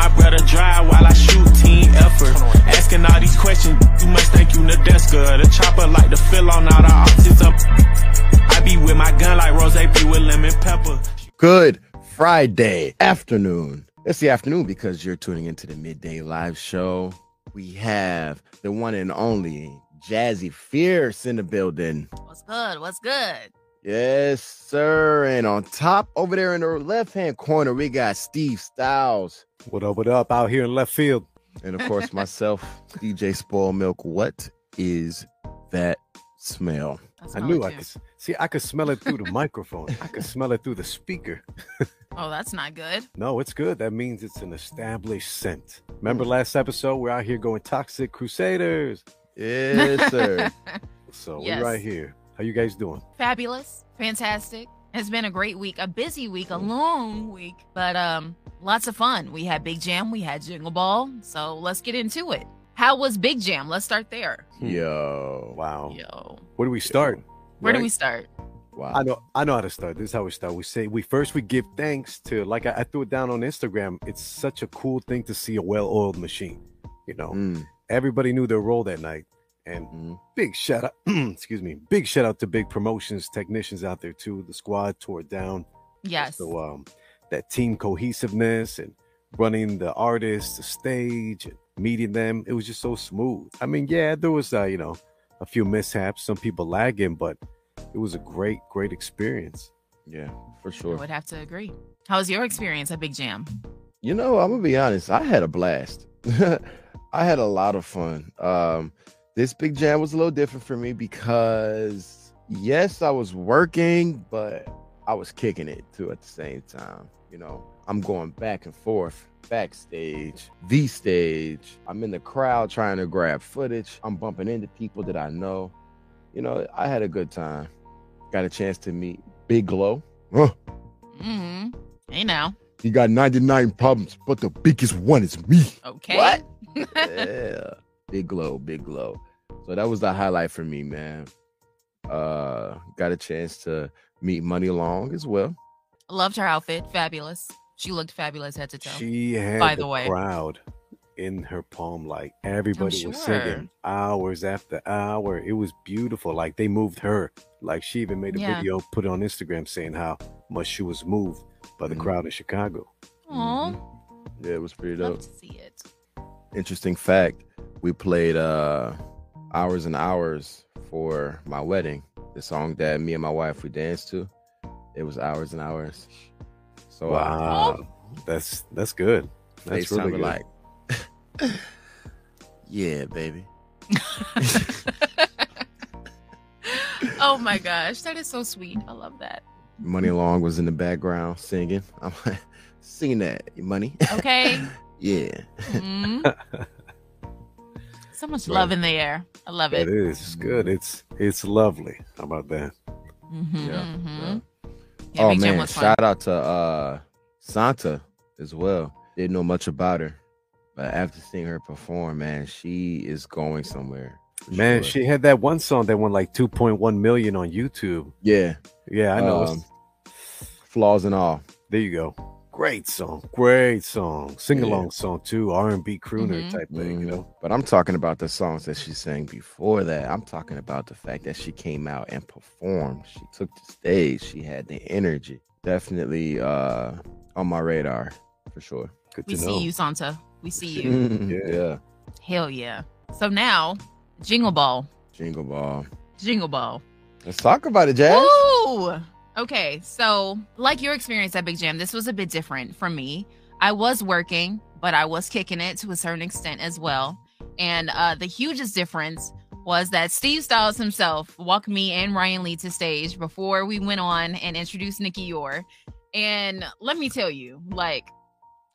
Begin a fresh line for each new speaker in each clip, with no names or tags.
Let my brother drive while I shoot team effort. Asking all these questions, you must think you Nadeska. The chopper like to fill on all the autism. I be with my gun like Rose be with lemon pepper.
Good Friday afternoon. It's the afternoon because you're tuning into the midday live show. We have the one and only Jazzy Fierce in the building.
What's good? What's good?
Yes, sir. And on top over there in the left hand corner, we got Steve Stylez.
What up, what up, out here in left field?
And of course, myself, DJ Spoiled Milk. What is that smell?
I knew I could see. I could smell it through the microphone. I could smell it through the speaker.
oh, that's not good.
No, it's good. That means it's an established scent. Remember last episode? We're out here going toxic crusaders.
Yes, sir.
so
Yes.
we're right here. How you guys doing?
Fabulous. Fantastic. It's been a great week, a busy week, a long week, but um lots of fun. We had Big Jam, we had Jingle Ball. So let's get into it. How was Big Jam? Let's start there.
Yo.
Wow.
Yo.
Where do we start?
Where do we start?
Wow.
I know. I know how to start. This is how we start. We say we first we give thanks to like I, I threw it down on Instagram. It's such a cool thing to see a well-oiled machine. You know,
Mm,
everybody knew their role that night, and
mm.
big shout out excuse me big shout out to big promotions technicians out there too the squad tore it down
Yes.
so um that team cohesiveness and running the artists the stage and meeting them it was just so smooth i mean yeah there was uh you know a few mishaps some people lagging but it was a great great experience
Yeah, for sure.
I would have to agree. How was your experience at Big Jam?
You know, I'm gonna be honest. I had a blast. I had a lot of fun. Um, this big jam was a little different for me because yes, I was working, but I was kicking it too at the same time. You know, I'm going back and forth, backstage, the stage. I'm in the crowd trying to grab footage. I'm bumping into people that I know. You know, I had a good time. Got a chance to meet Big Glow. Huh.
Mm-hmm. Hey now.
He got 99 problems, but the biggest one is me.
Okay.
What? yeah. Big glow, big glow. So that was the highlight for me, man. Uh got a chance to meet Muni Long as well.
Loved her outfit. Fabulous. She looked fabulous head to toe.
she had
By
the,
the way.
crowd in her palm like everybody was singing hours after hour it was beautiful like they moved her like she even made a
Yeah.
video put it on instagram saying how much she was moved by the
Mhm.
crowd in chicago
Aw.
Yeah, it was pretty dope.
Love to see it.
Interesting fact, we played uh hours and hours for my wedding. The song that me and my wife we danced to. It was hours and hours. So uh,
wow that's that's good
they
that's really good.
like Yeah, baby.
oh my gosh, that is so sweet. I love that.
Muni Long was in the background singing. I'm like, sing that, money.
Okay.
yeah.
Mhm. so much
Right.
love in the air. I love
it
it.
is it's good it's it's lovely how about that
Mhm,
Yeah,
mhm. Yeah,
oh man,
was fun.
shout out to uh Santa as well. Didn't know much about her, but after seeing her perform, man, she is going somewhere.
man
sure.
she had that one song that won like 2.1 million on youtube
yeah,
yeah i know
um, flaws and all.
There you go. Great song. Great song. Sing
Yeah.
along song too. R and B crooner
Mhm.
type thing, you
Mhm.
know.
But I'm talking about the songs that she sang before that. I'm talking about the fact that she came out and performed. She took the stage. She had the energy. Definitely uh on my radar for sure.
Good
We
to
see
know.
you, Santa. We see you.
yeah.
Yeah.
Hell yeah. So now, Jingle Ball.
Jingle ball.
Jingle Ball.
Let's talk about it, Jaz.
Woo! Okay, so like your experience at Big Jam, this was a bit different for me. I was working, but I was kicking it to a certain extent as well. And uh, the hugest difference was that Steve Stylez himself walked me and Ryan Lee to stage before we went on and introduced Nicky Youre. And let me tell you, like,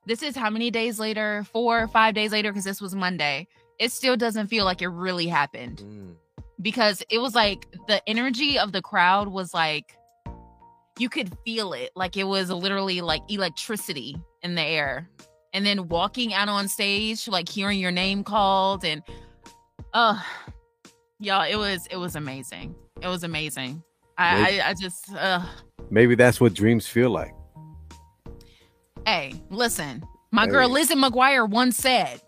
this is how many days later? Four or five days later, because this was Monday. It still doesn't feel like it really happened
Mm.
because it was like the energy of the crowd was like you could feel it. Like it was literally like electricity in the air. And then walking out on stage like hearing your name called and uh y'all it was it was amazing. It was amazing. I
Maybe-
i, I just uh
Maybe that's what dreams feel like.
hey listen my girl
Hey.
lizzie mcguire once said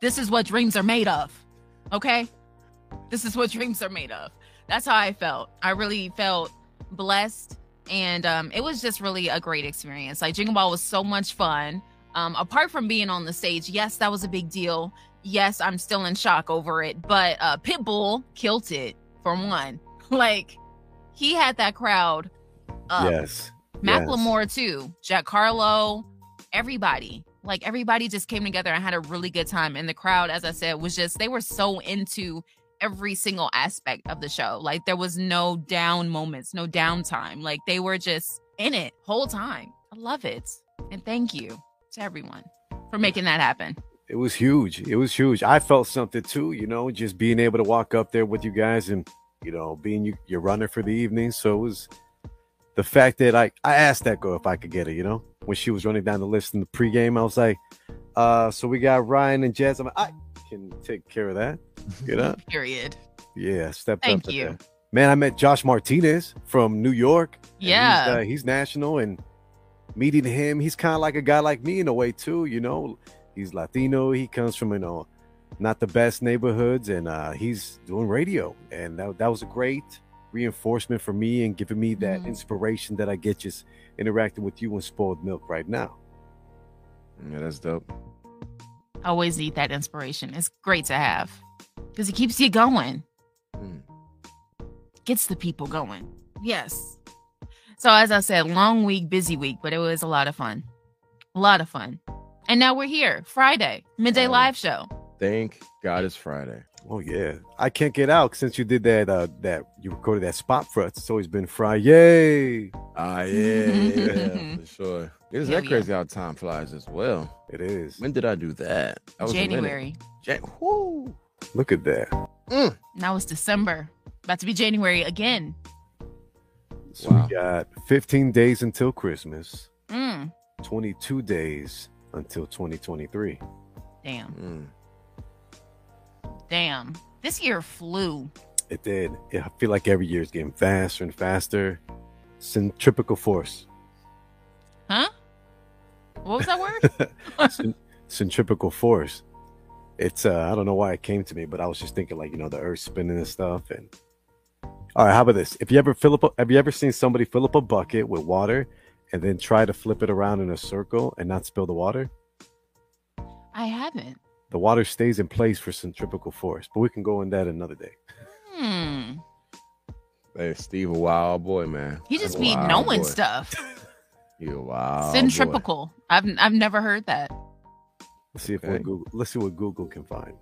this is what dreams are made of. Okay? This is what dreams are made of. That's how i felt. I really felt blessed and um it was just really a great experience. Like jingle ball was so much fun. Um apart from being on the stage yes that was a big deal. Yes i'm still in shock over it but uh pitbull killed it for one. Like he had that crowd up.
Yes.
Macklemore too, Jack Harlow, everybody. Like everybody just came together and had a really good time. And the crowd, as I said, was just they were so into every single aspect of the show. Like there was no down moments, no downtime. Like they were just in it whole time. I love it. And thank you to everyone for making that happen.
It was huge. It was huge. I felt something too, you know, just being able to walk up there with you guys and, you know, being you, your runner for the evening. So it was the fact that I, I asked that girl if I could get her, you know, when she was running down the list in the pregame, I was like, uh, so we got Ryan and Jaz. I'm like, I can take care of that. You know?
Period.
Yeah, stepped
Thank
up. to
you.
that. Man, I met Josh Martinez from New York. and he's,
Yeah.
uh, he's national and meeting him, he's kind of like a guy like me in a way too. You know, he's Latino. He comes from you know not the best neighborhoods, and uh, he's doing radio, and that that was a great reinforcement for me and giving me that
Mhm.
inspiration that I get just interacting with you and spoiled milk right now.
Yeah, that's dope.
Always need that inspiration. It's great to have because it keeps you going.
Mm.
gets the people going. Yes. So as I said, long week, busy week, but it was a lot of fun. A lot of fun. And now we're here, Friday, midday
Oh.
live show.
Thank God it's Friday.
Oh yeah, I can't get out since you did that. Uh, that you recorded that spot for us. It's always been Friday.
Ah, yeah, yeah, yeah, for sure. It's
Hell
that
yeah.
crazy how time flies as well.
It is.
When did I do that? That was a minute.
January.
Jan- Whoo.
Look at that.
Mm.
Now it's December. About to be January again.
So
Wow.
we got 15 days until Christmas.
Mm,
22 days until 2023.
damn.
Mm.
Damn. This year flew.
It did. Yeah, I feel like every year is getting faster and faster. Centripetal force.
Huh? What was that word?
Cent- centripetal force. It's uh I don't know why it came to me, but I was just thinking like, you know, the earth spinning and stuff and all right, how about this? If you ever fill up a, have you ever seen somebody fill up a bucket with water and then try to flip it around in a circle and not spill the water?
I haven't.
The water stays in place for centripetal force, but we can go in that another day.
Hmm.
Hey, Steve, a wild boy, man.
He just be knowing
boy.
stuff.
You a wild
Centripetal. I've I've never heard that.
Let's see if
Okay.
what Google let's see what Google can find.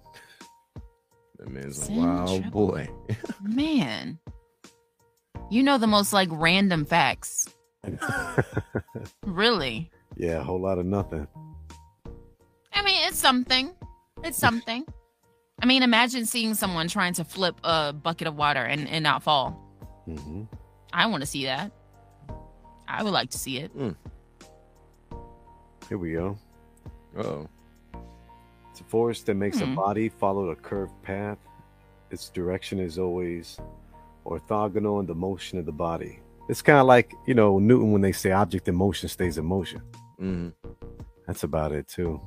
That man's a wild boy.
Man. You know the most like random facts. Really?
yeah, a whole lot of nothing.
I mean, it's something. It's something. I mean, imagine seeing someone trying to flip a bucket of water and, and not fall.
Hmm
I want to see that. I would like to see it.
Here we go.
Oh,
It's a force that makes
Hmm.
a body follow a curved path. Its direction is always orthogonal in the motion of the body. It's kind of like, you know, Newton when they say object in motion stays in motion.
mm.
That's about it, too.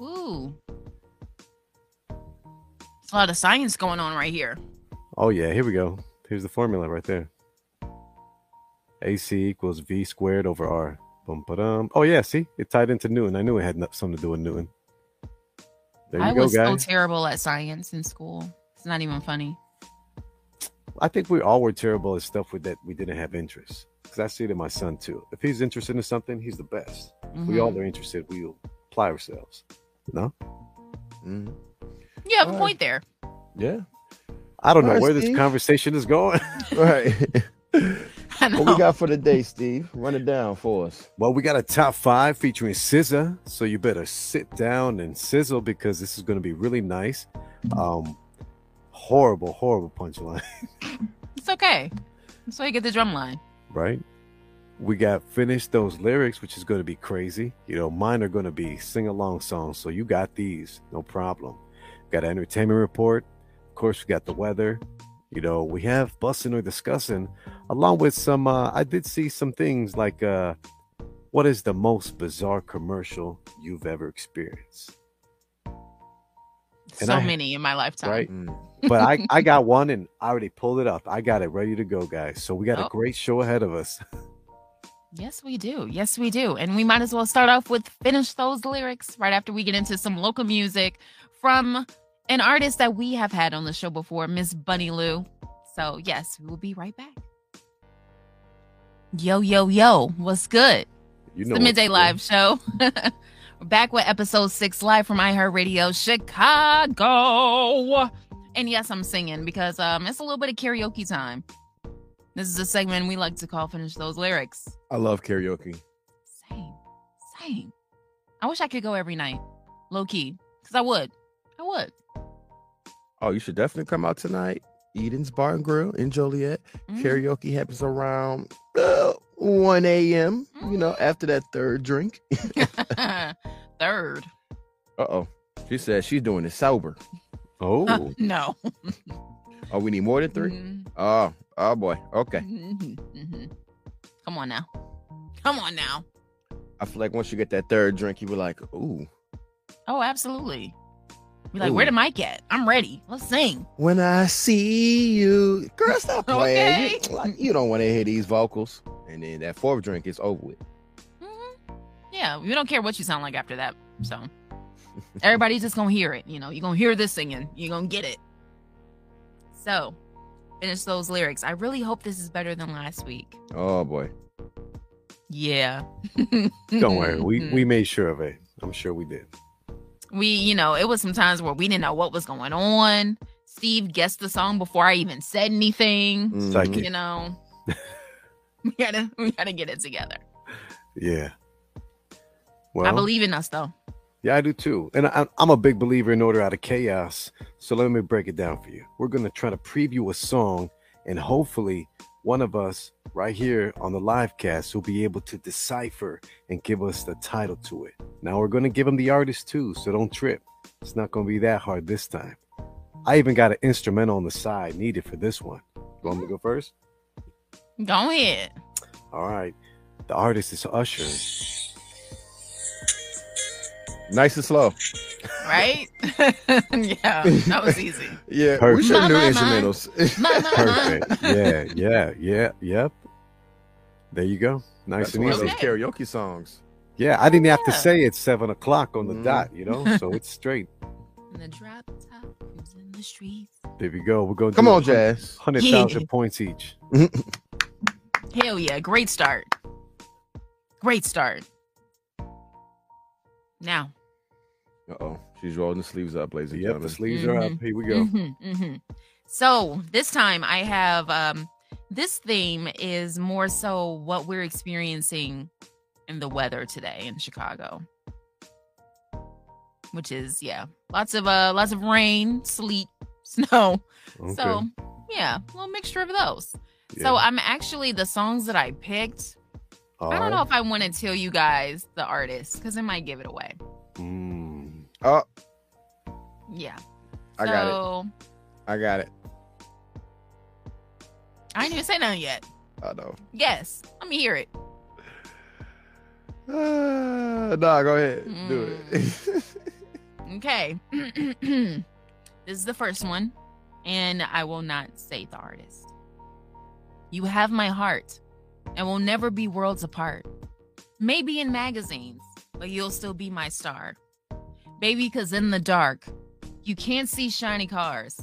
Ooh. There's a lot of science going on right here.
Oh, yeah, here we go. Here's the formula right there AC equals V squared over R. Bum, ba-dum. Oh, yeah, see? It tied into Newton. I knew it had something to do with Newton. There you
I
go,
was
guys.
so terrible at science in school. It's not even funny.
I think we all were terrible at stuff with that we didn't have interest. Because I see it in my son too. If he's interested in something, he's the best. We
Mhm.
all are interested. We apply ourselves. No,
Mm.
You have a
Alright.
point there.
Yeah.
I don't know
Alright,
where this conversation is going.
Right. What we got for the day, Steve? Run it down for us.
Well, we got a top five featuring SZA, so you better sit down and sizzle because this is going to be really nice. Um, horrible, horrible punchline,
It's okay. So you get the drum line.
right? We got finish those lyrics, which is going to be crazy. You know, mine are going to be sing along songs, so you got these, no problem. Got an entertainment report. Of course, we got the weather. You know, we have bussin' or disgusting, along with some. Uh, I did see some things like, uh, what is the most bizarre commercial you've ever experienced? And
so
I-
many in my lifetime.
Right.
Mm.
But I, I got one and I already pulled it up. I got it ready to go, guys. So we got
Oh.
a great show ahead of us.
Yes, we do. Yes, we do. And we might as well start off with finish those lyrics right after we get into some local music from an artist that we have had on the show before, Miss Bunny Lou. So, yes, we will be right back. Yo, yo, yo, what's good?
You know
It's
the
Midday
do.
Live show. We're back with episode six live from iHeartRadio Chicago. And yes, I'm singing because um it's a little bit of karaoke time. This is a segment we like to call Finish Those Lyrics.
I love karaoke.
Same. Same. I wish I could go every night. Low key. Because I would. I would.
Oh, you should definitely come out tonight. Eden's Bar and Grill in Joliet.
Mm.
Karaoke happens around uh, 1 a.m. You know, after that third drink.
Third.
Uh oh. She said she's doing it sober.
Oh,
Uh, no.
Oh, we need more than 3
Mhm.
Oh, oh boy. Okay.
Mhm. Mhm. Come on now. Come on now.
I feel like once you get that third drink, you were like, ooh.
Oh, absolutely. Be like,
Ooh.
where the mic at? I'm ready. Let's sing.
When I see you, girl, stop playing.
Okay.
You, like, you don't want to hear these vocals. And then that fourth drink is over with.
Mhm. Yeah, we don't care what you sound like after that. So everybody's just gonna hear it. You know, you're gonna hear this singing. You're gonna get it. So finish those lyrics. I really hope this is better than last week.
Oh boy.
Yeah.
don't worry. We we made sure of it. I'm sure we did.
We, you know, it was some times where we didn't know what was going on. Steve guessed the song before I even said anything.
Mm.
Psychic.
You know, we gotta we gotta get it together.
Yeah. Well, I
believe in us though.
yeah, I do too. And I, I'm a big believer in order out of chaos. So let me break it down for you. We're gonna try to preview a song, and hopefully, one of us right here on the live cast will be able to decipher and give us the title to it. Now we're gonna give them the artist too, so don't trip. It's not gonna be that hard this time. I even got an instrumental on the side needed for this one. You want me to go first?
Go ahead.
All right. The artist is Usher.
Nice and slow.
Right? yeah, that was easy.
Yeah, we
Perfect.
should have new
My, my,
instrumentals.
Perfect. yeah, yeah, yeah, yep. There you go. Nice
That's
and easy.
Okay.
karaoke songs.
Yeah, I didn't have to say it's seven o'clock on the
Mhm.
dot, you know, so it's straight.
In the drop top, cruising the streets.
There we go. We're going
Come on, Jaz.
Hundred thousand
Yeah.
points each.
Hell yeah, great start. Great start. Now,
oh. She's rolling the sleeves up, ladies and
Yep,
gentlemen.
the sleeves are up. Here we go.
Mhm, mhm. So this time I have um this theme is more so what we're experiencing in the weather today in Chicago. Which is yeah, lots of uh lots of rain, sleet, snow.
Okay.
So yeah, a little mixture of those.
yeah.
So I'm actually the songs that I picked.
All
I don't know if I want to tell you guys the artist because it might give it away.
Mm.
Oh,
Yeah.
I got it.
so,
I got it.
I didn't even say nothing yet.
I know.
Yes. Let me hear it.
Uh, nah, go ahead. Do it.
Okay. this is the first one, and I will not say the artist. You have my heart, and we'll never be worlds apart. Maybe in magazines, but you'll still be my star. Baby, because in the dark, you can't see shiny cars,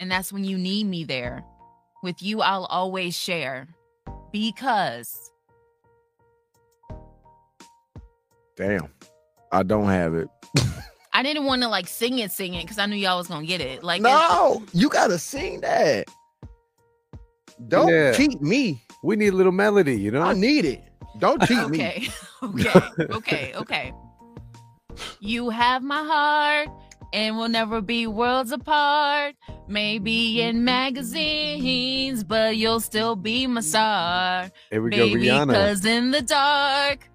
and that's when you need me there. With you, I'll always share. Because
Damn. I don't have it.
I didn't want to like sing it, sing it, because I knew y'all was gonna get it. Like,
no, you gotta sing that. Don't
Yeah.
cheat me.
We need a little melody, you know.
I need it. Don't cheat me.
Okay. okay. Okay. Okay. You have my heart and we'll never be worlds apart. Maybe in mm-hmm. magazines, but you'll still be my star.
Here we go, Rihanna.
cause in the dark,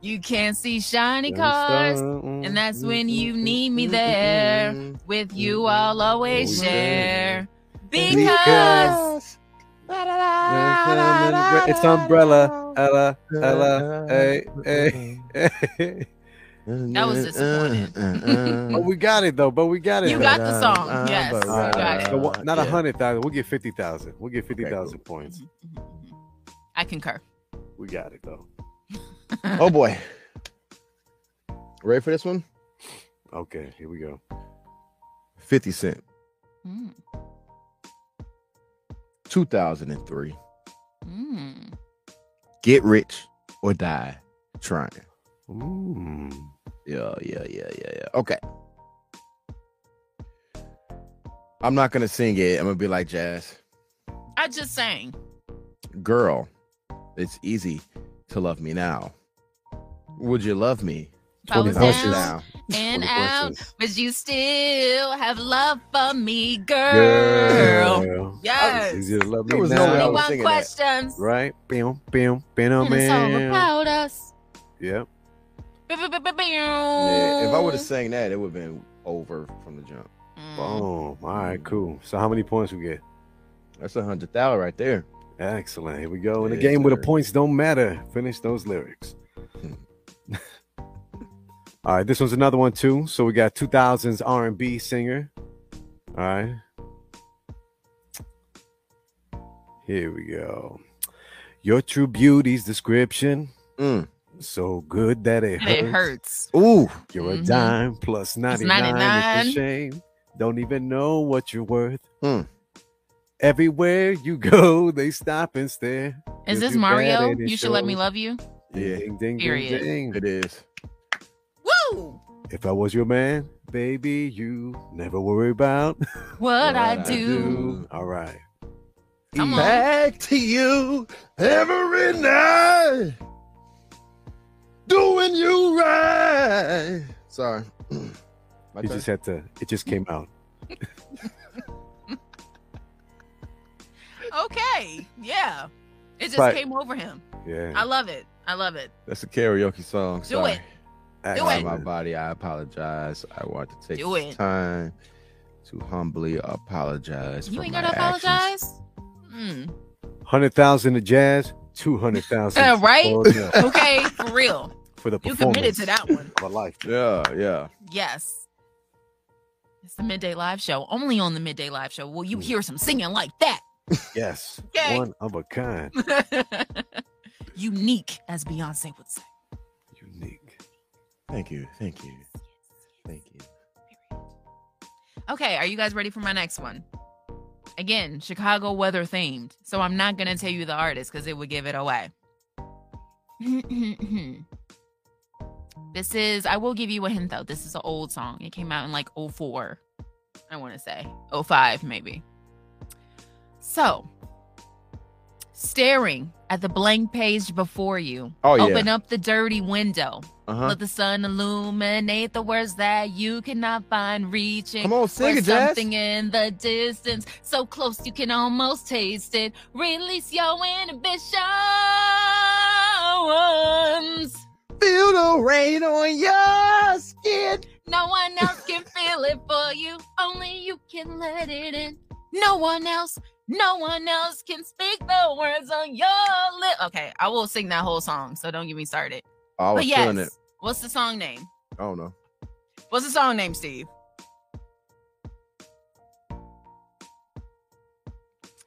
you can't see shiny cars. And that's when you mm-hmm. need me mm-hmm. there. With you, I'll always share.
Because-
Because
It's umbrella, Ella, Ella, hey, hey, hey.
That was disappointing.
Oh, we got it though, but we got it.
You got the song. Yes, you
right,
got it.
so not a hundred thousand. We'll get fifty thousand. We'll get fifty thousand
cool.
points.
I concur.
We got it though.
Oh boy. Ready for this one?
Okay, here we go.
50 Cent,
Mm,
2003.
mm.
Get rich or die trying.
Mm.
Yeah, yeah, yeah, yeah, yeah. Okay. I'm not gonna sing it. I'm gonna be like Jaz.
I just sang.
Girl, it's easy to love me now. Would you love me?
If I was
20
House
down
now.
and out,
questions.
but you still have love for me, girl.
Girl.
Yes.
Easy to love
There was no way I
now.
was
Twenty-one
singing that.
questions.
Right? Bam, bam, bam,
And it's all
bam.
about us.
Yep.
Yeah, if I would have sang that, it would have been over from the jump.
Mm.
Boom. All right, cool. So how many points we get?
That's a hundred thousand right there.
Excellent. Here we go. In a
Yes,
game where the points don't matter. Finish those lyrics. All right, this one's another one too. So we got 2000s R&B singer. All right. Here we go. Your true beauty's description
Mm.
So good that it
And
hurts.
it hurts.
Ooh,
You're a
Mhm.
dime plus 99.
99.
It's a shame. Don't even know what you're worth.
Hmm.
Everywhere you go, they stop and stare.
Is
If
this Mario?
bad, it
You should let me love you.
Yeah.
Ding, ding,
Period.
ding, ding.
it is.
Woo!
If I was your man, baby, you never worry about
What I
What I
do.
All right.
Come on.
Back to you every night, doing you right. Sorry. My
You
turn?
just had to. It just came out.
Okay. Yeah. It just
Right.
came over him.
Yeah.
I love it. I love it.
That's a karaoke song.
Do
Sorry.
it.
Excellent.
it.
My body, I apologize. I want to take
Do
this
it.
time to humbly apologize.
You
for
ain't
my
gotta apologize. Mm.
Hundred thousand to jazz. Two hundred thousand.
Right? Okay, for real.
For the
You committed to that one.
of a life.
Yeah, yeah.
Yes. It's the midday live show. Only on the midday live show will you hmm. hear some singing like that.
Yes.
Okay.
One of a kind.
Unique, as Beyonce would say.
Unique.
Thank you, thank you, thank you.
Okay, are you guys ready for my next one? Again, Chicago weather themed. So I'm not going to tell you the artist because it would give it away. this is, I will give you a hint though. This is an old song. It came out in like 04. I want to say 05, maybe. So, staring at the blank page before you.
Oh yeah.
Open up the dirty window.
Uh-huh.
Let the sun illuminate the words that you cannot find reaching.
Come on, sing it, Jaz.
something in the distance, so close you can almost taste it. Release your inhibitions.
Feel the rain on your skin.
No one else can feel it for you. Only you can let it in. No one else, no one else can speak the words on your lip. Okay, I will sing that whole song, so don't get me started.
Oh, I was
but yes,
feeling it.
what's the song name?
I don't know.
What's the song name, Steve?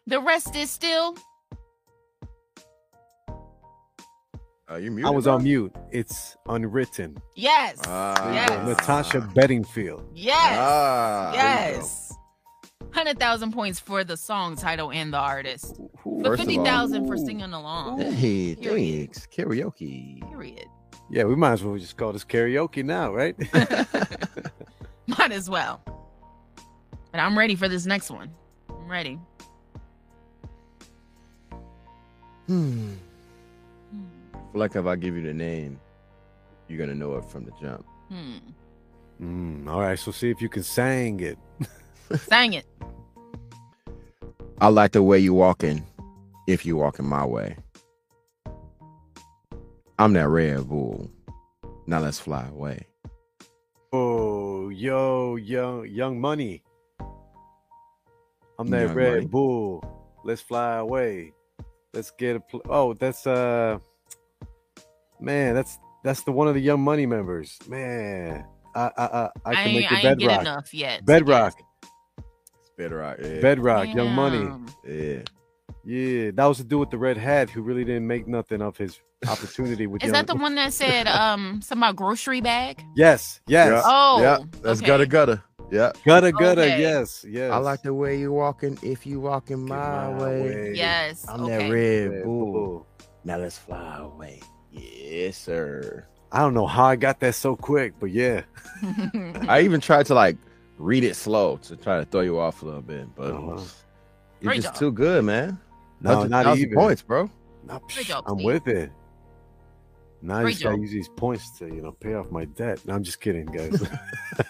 The rest is still.
Uh, you muted.
I was
bro?
on mute. It's unwritten.
Yes.
Ah.
yes.
Natasha Bedingfield.
Yes.
Ah, there you go.
yes. Hundred thousand points for the song title and the artist,
Who-
but
first of all-
thousand for singing along.
Hey,
Period.
thanks. Karaoke.
Period.
Yeah, we might as well just call this karaoke now, right?
Might as well. But I'm ready for this next one. I'm ready.
Hmm. Feel like if I give you the name, you're gonna know it from the jump.
Hmm.
Mm, all right, so see if you can sang it.
Sang it.
I like the way you walking. If you walking my way, I'm that Red Bull. Now let's fly away.
Oh, yo, young, young money. I'm that
Young
Red
Money.
Bull. Let's fly away. Let's get a. Pl- oh, that's uh, man, that's that's the one of the Young Money members. Man, I I I, I can
ain't,
make
I
the
ain't get
bedrock.
enough yet. to
Bedrock,
It's better out. Yeah.
bedrock,
guess.
Young Money.
Yeah.
Yeah, that was the dude with the red hat who really didn't make nothing of his opportunity with.
Is
young-
that the one that said um something about grocery bag?
Yes, yes.
Yeah.
Oh,
yeah. That's
okay.
gutter gutter. Yeah.
Gutter, gutter.
Okay.
Yes, yes.
I like the way you walking. If you walking my,
my
way,
way.
Yes.
I'm
okay.
that Red,
Red
Bull.
Bull.
Now let's fly away. Yes, sir.
I don't know how I got that so quick, but yeah.
I even tried to like read it slow to try to throw you off a little bit, but
Uh-huh.
you're
Great
just
job.
too good, man.
No,
100,000
not even.
points, bro.
No,
Great
psh,
job,
I'm
Steve.
with it. Now I
Great
just gotta use these points to, you know, pay off my debt. No, I'm just kidding, guys.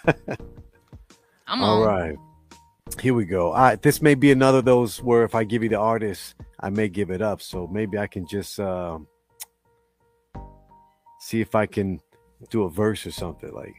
I'm
All
on.
right. Here we go. All right. This may be another of those where if I give you the artist, I may give it up. So maybe I can just um, see if I can do a verse or something like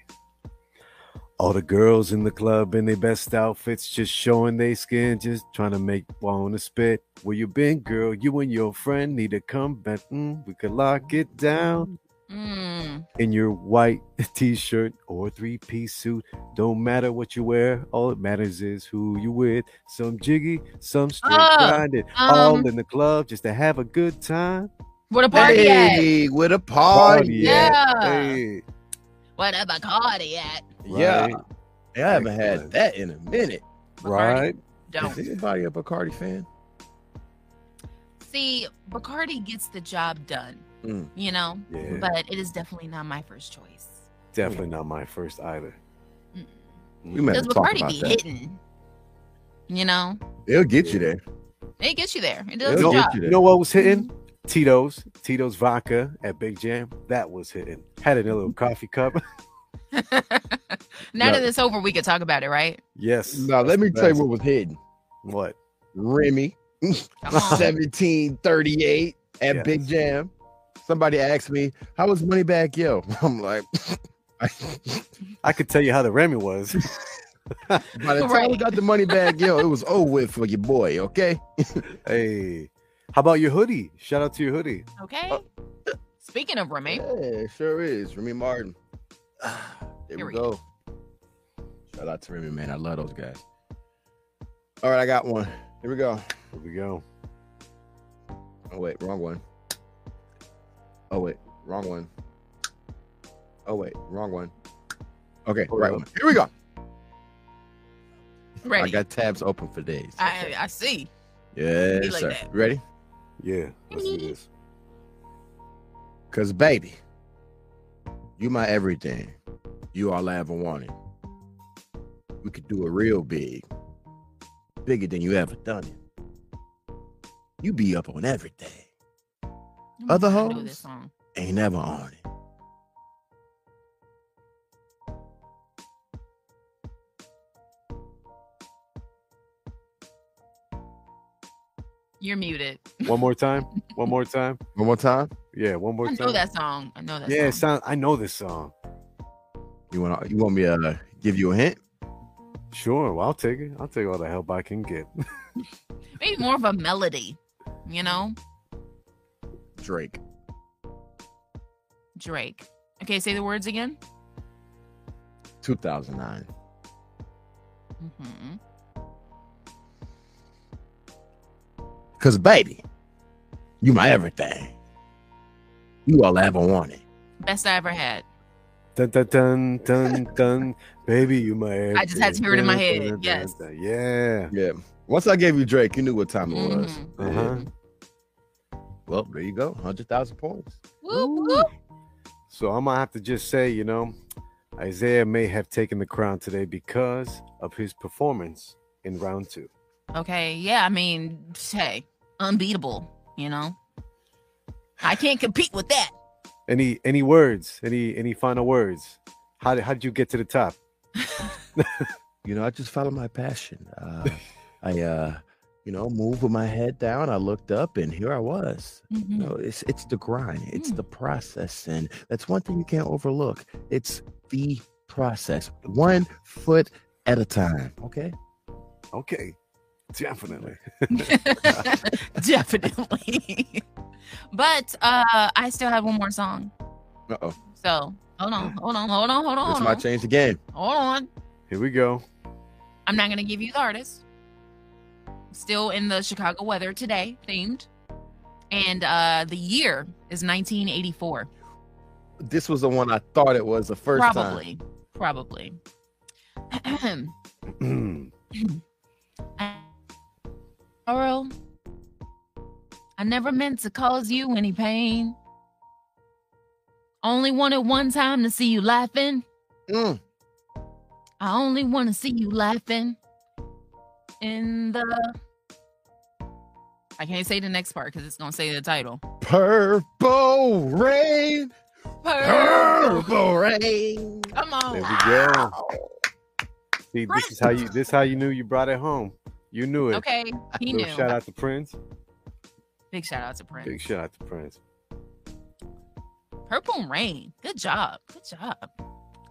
all the girls in the club in their best outfits, just showing their skin, just trying to make wanna spit. Where you been, girl? You and your friend need to come back. Mm, we could lock it down
Mm.
in your white t-shirt or three-piece suit. Don't matter what you wear. All that matters is who you with. Some jiggy, some straight
Oh,
grinded. all
um,
in the club just to have a good time.
Where a party at?
hey, with a party.
Yeah.
Hey,
Where the Bacardi at?
Yeah.
Right.
Hey, I haven't had that in a minute.
right.
Don't.
Is anybody a Bacardi fan?
See, Bacardi gets the job done,
Mm.
you know,
Yeah,
but it is definitely not my first choice.
definitely not my first either.
We might
Because
have to talk
Bacardi be
that.
hitting, you know,
It'll get you there.
it gets you there. It
It'll
does the job.
you
You know what was hitting? Tito's, Tito's vodka at Big Jam. That was hitting. Had it in a little coffee cup.
now
Yeah.
that it's over, we could talk about it, right?
yes.
Now let me tell you what was hidden.
What?
Remy, 1738 at
Yes.
Big Jam. Somebody asked me, How was Moneybagg Yo? I'm like,
I could tell you how the Remy was.
By the time we got the money back, yo, it was over with for your boy, okay?
hey, how about your hoodie? Shout out to your hoodie.
Okay.
Uh,
Speaking of Remy,
Yeah, it sure is. Remy Martin. There
Here
we
we
go. Shout out to Remy, man. I love those guys. All right, I got one. Here we go.
Here we go.
Oh, wait, wrong one. Oh, wait, wrong one. Oh, wait, wrong one. Okay,
Hold
right
up.
one. Here we go. Right.
I
got tabs open for days.
I, I see.
yes,
Be like
sir.
that.
Ready?
Yeah, let's do this.
Cause baby, you my everything. You all I ever wanted. We could do it real big. Bigger than you ever done it. You be up on everything. Other
I
hoes? Ain't never on it.
You're muted.
One more time. One more time.
One more time.
Yeah, one more
I
time.
I know that song. I know that
Yeah,
song.
sound, I know this song.
You want you want me to uh, give you a hint?
Sure, well, I'll take it. I'll take all the help I can get.
Maybe more of a melody, you know?
Drake.
Drake. Okay, say the words again.
2009.
hmm
Cause baby, you my everything. You all I ever wanted.
Best I ever had.
Dun dun dun dun dun. Baby, you my. Everything.
I just had to hear it in my head,
Dun, dun,
yes.
dun, Yeah.
Yeah. Once I gave you Drake, you knew what time it was.
Mhm.
Uh-huh.
Well, there you go. 100,000 points.
Whoop, whoop.
So I'm gonna have to just say, you know, Isaiah may have taken the crown today because of his performance in round two.
Okay, yeah, I mean, hey, unbeatable, you know? I can't compete with that.
Any any words? Any any final words? How did how did you get to the top?
You know, I just follow my passion. Uh, I, uh, you know, moved with my head down. I looked up, and here I was. You
Mhm.
know, it's it's the grind, it's
Mm.
the process, and that's one thing you can't overlook. It's the process, one foot at a time. Okay.
Okay, definitely.
Definitely. but uh I still have one more song.
Uh oh.
So hold on, hold on, hold on, hold on,
This
hold
might
on.
change the game.
Hold on.
Here we go.
I'm not gonna give you the artist. Still in the Chicago weather today themed. And uh the year is 1984.
This was the one I thought it was the first time.
Probably. Probably. Earl, I never meant to cause you any pain. Only wanted one time to see you laughing.
Mm.
I only want to see you laughing in the. I can't say the next part because it's gonna say the title.
Purple rain. Purple rain.
Come on.
There we go. See, this is how you this is how you knew you brought it home. You knew it.
Okay, he
Little
knew.
shout out to Prince.
Big shout out to Prince.
Big shout out to Prince.
Purple Rain. Good job. Good job.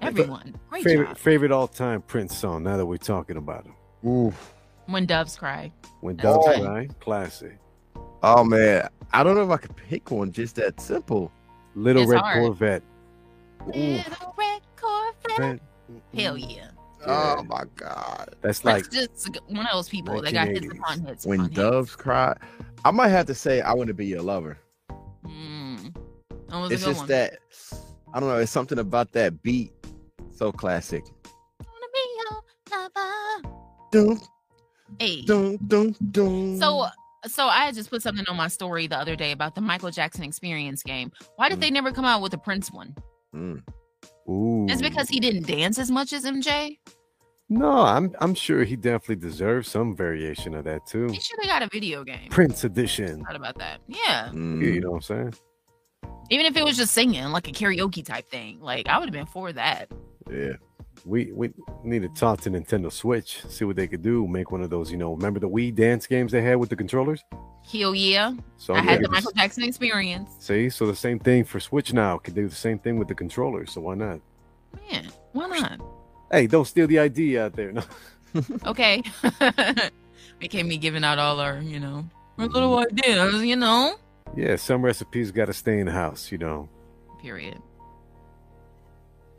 Everyone. Great
favorite
job.
favorite all time Prince song. Now that we're talking about him,
Ooh.
When Doves Cry.
when
That's
Doves
right.
Cry, classic.
Oh man, I don't know if I could pick one just that simple.
Little
It's
Red
hard.
Corvette.
Little red Corvette. Hell yeah.
Oh my god.
That's
Like
like
just one of those people that got hits
1980s.
upon hits.
When
upon hits.
doves cry, I might have to say I want to be your lover.
Mm. That
It's just
one.
that I don't know. It's something about that beat. So classic.
Wanna be your lover.
Dun,
Hey.
dun, dun, dun.
So so I just put something on my story the other day about the Michael Jackson experience game. Why did
Mm.
they never come out with a Prince one?
Mm.
Ooh.
It's because he didn't dance as much as MJ.
No, I'm I'm sure he definitely deserves some variation of that too.
He should have got a video game.
Prince edition.
Thought about that. Yeah.
Mm.
You know what I'm saying?
Even if it was just singing, like a karaoke type thing. Like I would have been for that.
Yeah.
We we need to talk to Nintendo Switch, see what they could do. Make one of those, you know, remember the Wii dance games they had with the controllers?
Hell yeah.
So
I had the Michael Jackson experience.
see. So the same thing for Switch now. Could do the same thing with the controllers. So why not?
Man, why not?
Hey, don't steal the idea out there. No.
Okay. Became me giving out all our, you know, our little mm-hmm. ideas, you know.
Yeah, some recipes got to stay in the house. You know,
Period.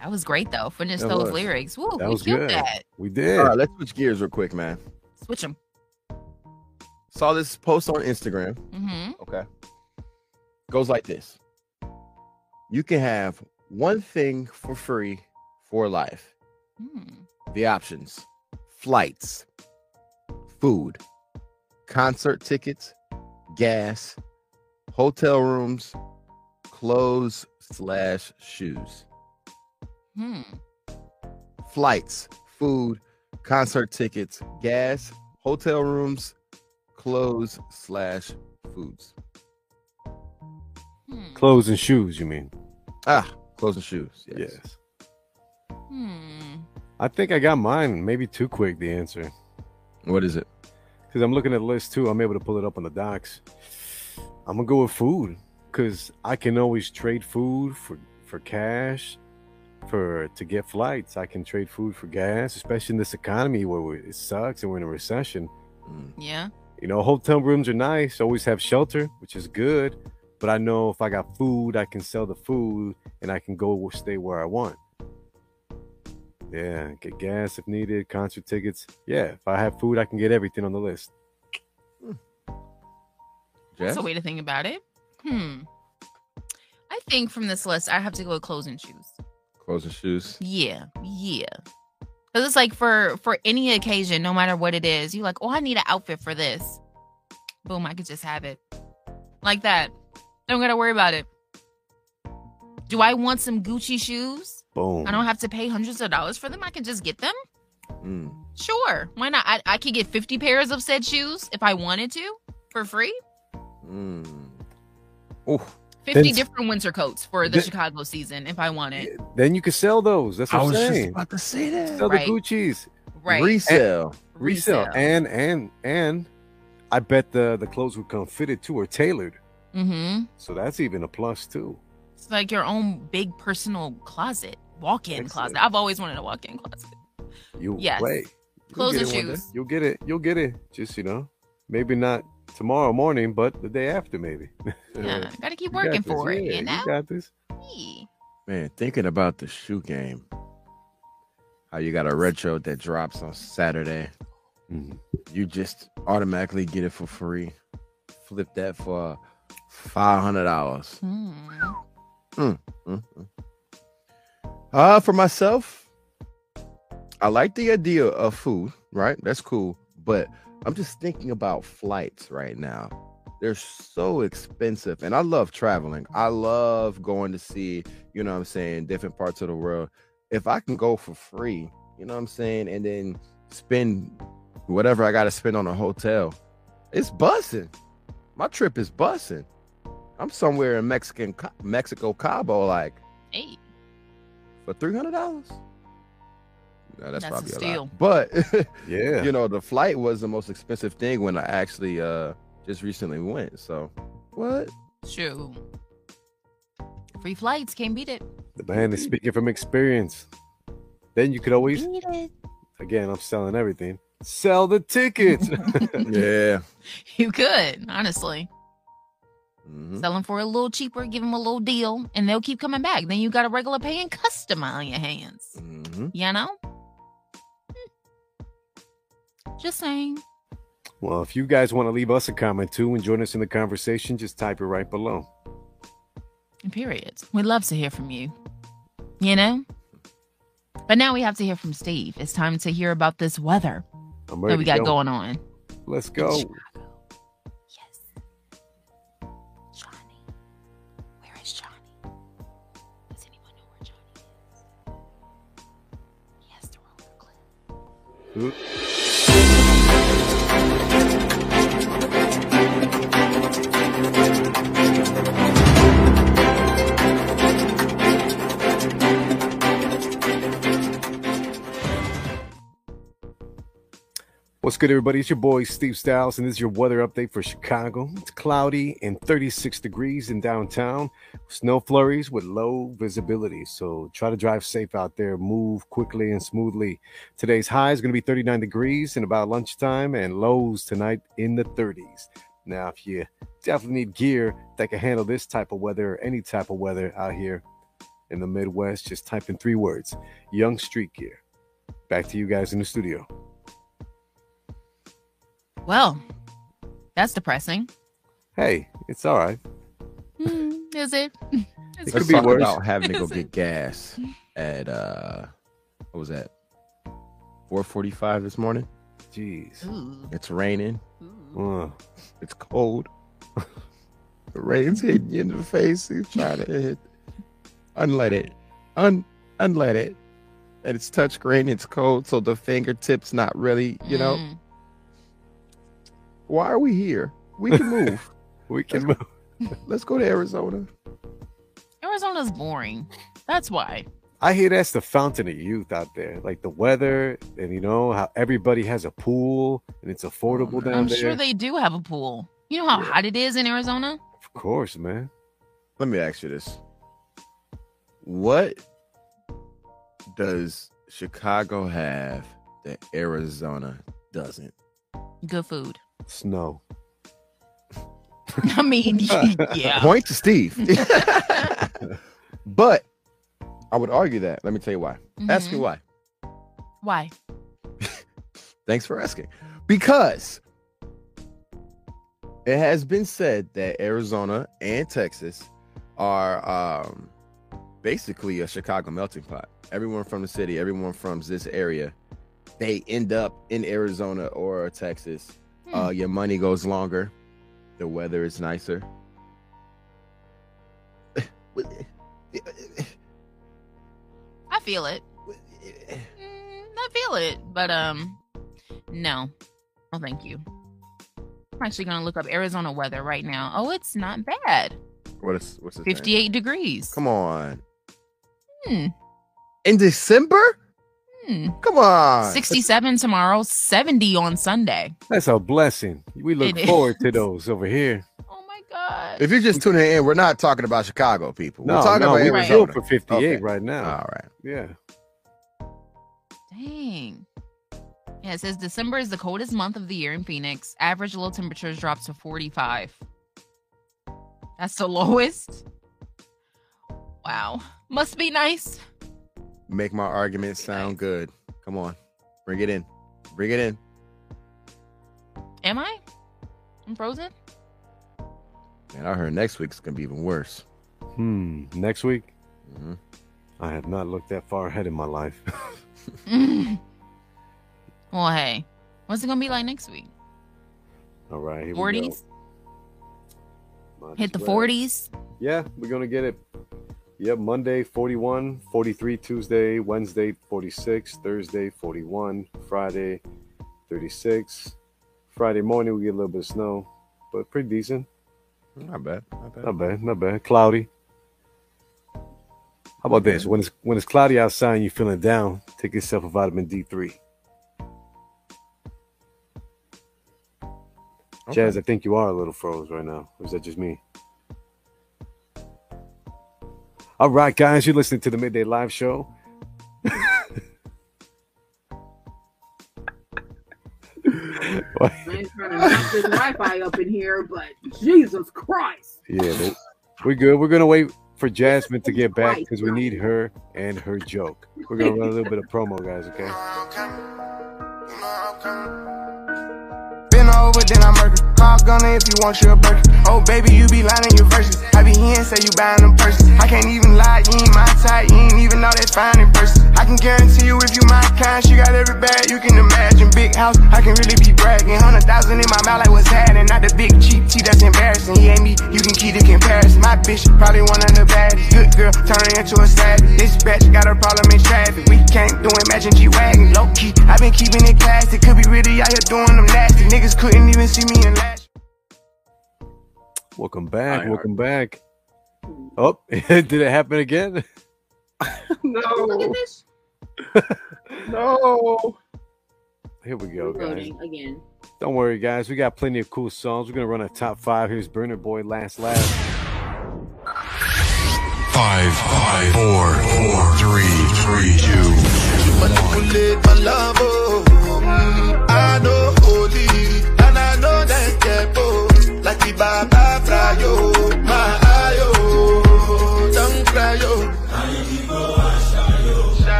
That was great though. Finish
That
those
was.
lyrics. Woo,
That
we
was good.
that.
we did.
All right, let's switch gears real quick, man.
Switch them.
Saw this post on Instagram.
Mm-hmm.
Okay. Goes like this. You can have one thing for free for life.
Hmm.
The options flights, food, concert tickets, gas, hotel rooms, clothes slash shoes.
Hmm.
Flights, food, concert tickets, gas, hotel rooms, clothes slash foods.
Hmm.
Clothes and shoes. You mean?
Ah, clothes and shoes. Yes.
Yes.
Hmm.
I think I got mine. Maybe too quick the answer
What is it?
because I'm looking at the list too. I'm able to pull it up on the docs. I'm gonna go with food because I can always trade food for for cash for to get flights. I can trade food for gas, especially in this economy where we, it sucks and we're in a recession.
Mm,
Yeah.
You know, hotel rooms are nice. Always have shelter, which is good. But I know if I got food, I can sell the food and I can go stay where I want. Yeah, get gas if needed, concert tickets. Yeah, if I have food, I can get everything on the list.
Jess?
That's a way to think about it. Hmm. I think from this list, I have to go with clothes and shoes.
Clothes and shoes.
Yeah, yeah. Because it's like for for any occasion, no matter what it is, you're like, oh, I need an outfit for this. Boom, I could just have it like that. Don't gotta worry about it. Do I want some Gucci shoes?
Boom.
I don't have to pay hundreds of dollars for them. I can just get them.
Mm.
Sure, why not? I, I could get fifty pairs of said shoes if I wanted to for free.
Mm. Oh,
50
Then-
different winter coats for the
Then-
Chicago season if I want it.
Then you could sell those. That's what
I
I'm
was just
saying.
about to say that.
Sell
Right.
the Gucci's.
Right.
Resale.
Resell. And and and I bet the the clothes would come fitted too or tailored.
mm-hmm.
So that's even a plus too.
It's like your own big personal closet, walk-in
Excellent.
closet. I've always wanted a walk-in closet.
You
Yes.
wait. You'll
Clothes
get
and
it one day.
shoes.
You'll get it. You'll get it. Just you know, maybe not tomorrow morning, but the day after, maybe.
Yeah, gotta keep
You got
working
this.
for it.
Yeah,
You know.
You got this.
Hey.
Man, thinking about the shoe game. How you got a retro that drops on Saturday.
Mhm.
You just automatically get it for free. Flip that for five hundred dollars.
Hmm.
Uh for myself, I like the idea of food, right? That's cool. But I'm just thinking about flights right now. They're so expensive. And I love traveling. I love going to see, you know I'm saying, different parts of the world. If I can go for free, you know I'm saying, and then spend whatever I got to spend on a hotel, it's bussing. My trip is bussing. I'm somewhere in Mexican Mexico Cabo like
hey.
for $300. That's,
that's,
probably a,
steal.
Lot. But
yeah,
you know, the flight was the most expensive thing when I actually uh just recently went. So what?
True. Free flights, can't beat it.
The Man, speaking from experience. Then you could always again, I'm selling everything. Sell the tickets.
yeah.
You could, honestly.
Mm-hmm.
Sell them for a little cheaper, give them a little deal, and they'll keep coming back. Then you got a regular paying customer on your hands.
Mm-hmm.
You know? Just saying.
well, if you guys want to leave us a comment too and join us in the conversation, just type it right below.
Period. We'd love to hear from you. You know? But now we have to hear from Steve. It's time to hear about this weather that we got
go.
going on.
Let's
in
go.
Chicago.
Good, everybody? It's your boy Steve Stylez, and this is your weather update for Chicago. It's cloudy and 36 degrees in downtown. Snow flurries with low visibility. So try to drive safe out there, move quickly and smoothly. Today's high is going to be 39 degrees in about lunchtime, and lows tonight in the 30s. Now, if you definitely need gear that can handle this type of weather or any type of weather out here in the Midwest, just type in three words Young Street Gear. Back to you guys in the studio.
Well, that's depressing.
Hey, it's all right.
Hmm, is it? It's
It could be
talk
worse.
about having to go get gas at uh what was that? 445 this morning.
Jeez.
Ooh,
Mm.
It's raining.
ooh.
Uh,
It's cold. the rain's hitting you in the face. He's trying to hit. Unlet it. Un unlet it. And it's touchscreen. It's cold, so the fingertips not really, you know.
Mm.
Why are we here? We can move.
we can move.
Let's go to Arizona.
Arizona's boring. That's why.
I hear that's the fountain of youth out there. Like the weather, and you know how everybody has a pool and it's affordable mm-hmm. down there.
I'm
there.
sure they do have a pool. You know how hot it is in Arizona?
of course, man.
Let me ask you this. What does Chicago have that Arizona doesn't?
Good food.
Snow.
I mean, yeah.
Point to Steve. but I would argue that. Let me tell you why. Ask me why.
Why?
Thanks for asking. Because it has been said that Arizona and Texas are um, basically a Chicago melting pot. Everyone from the city, everyone from this area, they end up in Arizona or Texas.
Hmm.
Uh, your money goes longer, the weather is nicer.
I feel it. Mm, I feel it, but um, no, no, thank you. I'm actually gonna look up Arizona weather right now. Oh, it's not bad.
What is what's name?
58 degrees.
Come on.
Hmm.
In December?
Hmm.
Come on.
67 tomorrow, 70 on Sunday.
That's a blessing. We look
It
forward
is.
to those over here.
Oh my God.
If you're just tuning in, we're not talking about Chicago, people.
No,
we're talking
no,
about
we're
Right.
Arizona.
for 58
Okay.
right now.
All right.
Yeah.
Dang. Yeah, it says December is the coldest month of the year in Phoenix. Average low temperatures drop to 45. That's the lowest. Wow. Must be nice.
Make my argument sound good. Come on. Bring it in. Bring it in.
Am I? I'm frozen?
Man, I heard next week's gonna be even worse.
Hmm. Next week,
Mhm.
I have not looked that far ahead in my life.
well, hey. What's it going to be like next week?
All right. Here we go.
40s? Hit the
well.
40s?
Yeah, we're gonna get it. Yep, Monday 41, 43 Tuesday, Wednesday 46, Thursday 41, Friday 36. Friday morning we get a little bit of snow, but pretty decent.
Not bad. Not bad.
Not bad, not bad. Cloudy. How about this? When it's when it's cloudy outside and you're feeling down, take yourself a vitamin D3.
Okay.
Jaz, I think you are a little froze right now. Or is that just me? All right, guys, you're listening to the Midday Live Show.
I ain't trying to knock this Wi-Fi up in here, but Jesus Christ!
Yeah, they- we're good. We're gonna wait for Jasmine to get back because we need her and her joke. We're gonna run a little bit of promo, guys. Okay.
Been over, then I murder. Call gunner if you want your burger. Oh, baby, you be lying in your verses. I be here and say you buying them purses. I can't even lie, you ain't my type. You ain't even know that fine in person. I can guarantee you if you my kind, she got every bag you can imagine. Big house, I can really be bragging. Hundred thousand in my mouth, like what's happening? Not the big cheap tea, that's embarrassing. He ain't me, you can keep the comparison. My bitch, probably one of the baddest. Good girl, turning into a savage. This bitch got a problem in traffic. We can't do it, imagine G Wagon. Low key, i been keeping it classy. Could be really out here doing them nasty. Niggas couldn't even see me in last.
Welcome back.
Hi,
welcome back. Oh, did it happen again?
Look at
No.
This
No.
Here we go, guys.
again.
Don't worry, guys. We got plenty of cool songs. We're gonna run a top five. Here's Burna Boy, Last Laugh.
Five, five, four, four, three, three, two.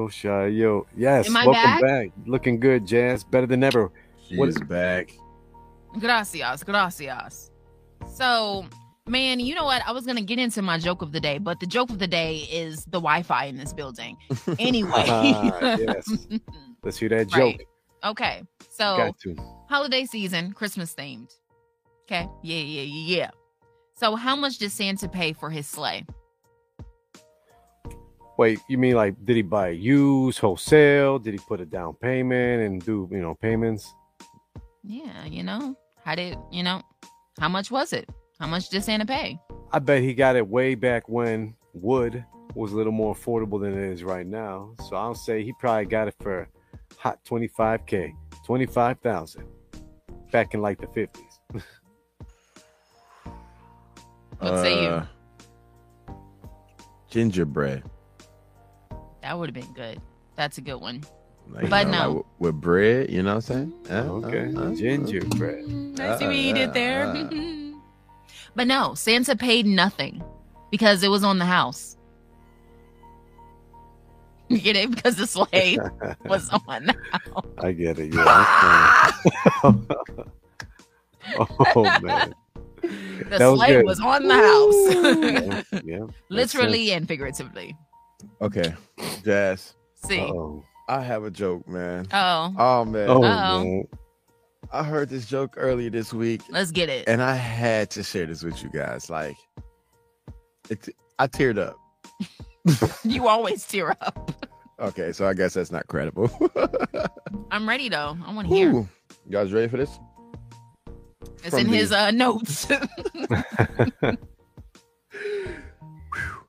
Yo, Shayo.
Yes,
Am I
welcome
back?
back? Looking good, Jaz. Better than ever.
She
What-
is back.
Gracias, gracias. So, man, you know what? I was gonna get into my joke of the day, but the joke of the day is the Wi-Fi in this building. Anyway,
Ah, yes. Let's hear that joke.
Right. okay. So, holiday season, Christmas themed. Okay. Yeah, yeah, yeah, yeah. So, how much did Santa pay for his sleigh?
Wait, you mean like did he buy used wholesale? Did he put a down payment and do you know payments?
Yeah, you know, how did you know? How much was it? How much did Santa pay?
I bet he got it way back when wood was a little more affordable than it is right now. So I'll say he probably got it for hot 25k, 25,000 back in like the 50s.
What say you?
Uh, Gingerbread.
That would have been good. That's a good one.
Like,
But
you know,
no.
like with, with bread, you know what I'm saying? Uh,
Okay,
uh, uh,
gingerbread.
Mm, I see what you
Uh,
did there.
uh.
but no, Santa paid nothing because it was on the house. You get it? Because the sleigh was on the house.
I get it. Yeah. oh man.
The
That was
sleigh
good.
was on the house.
Yeah.
Literally and figuratively.
Okay, Jaz.
See.
Oh.
I have a joke, man.
Oh,
Oh man,
Oh man.
I heard this joke earlier this week,
let's get it.
and I had to share this with you guys. Like, it, I teared up.
You always tear up.
Okay, so I guess that's not credible.
I'm ready though. I want to hear.
You guys ready for this?
It's
from
in
the-
his uh notes.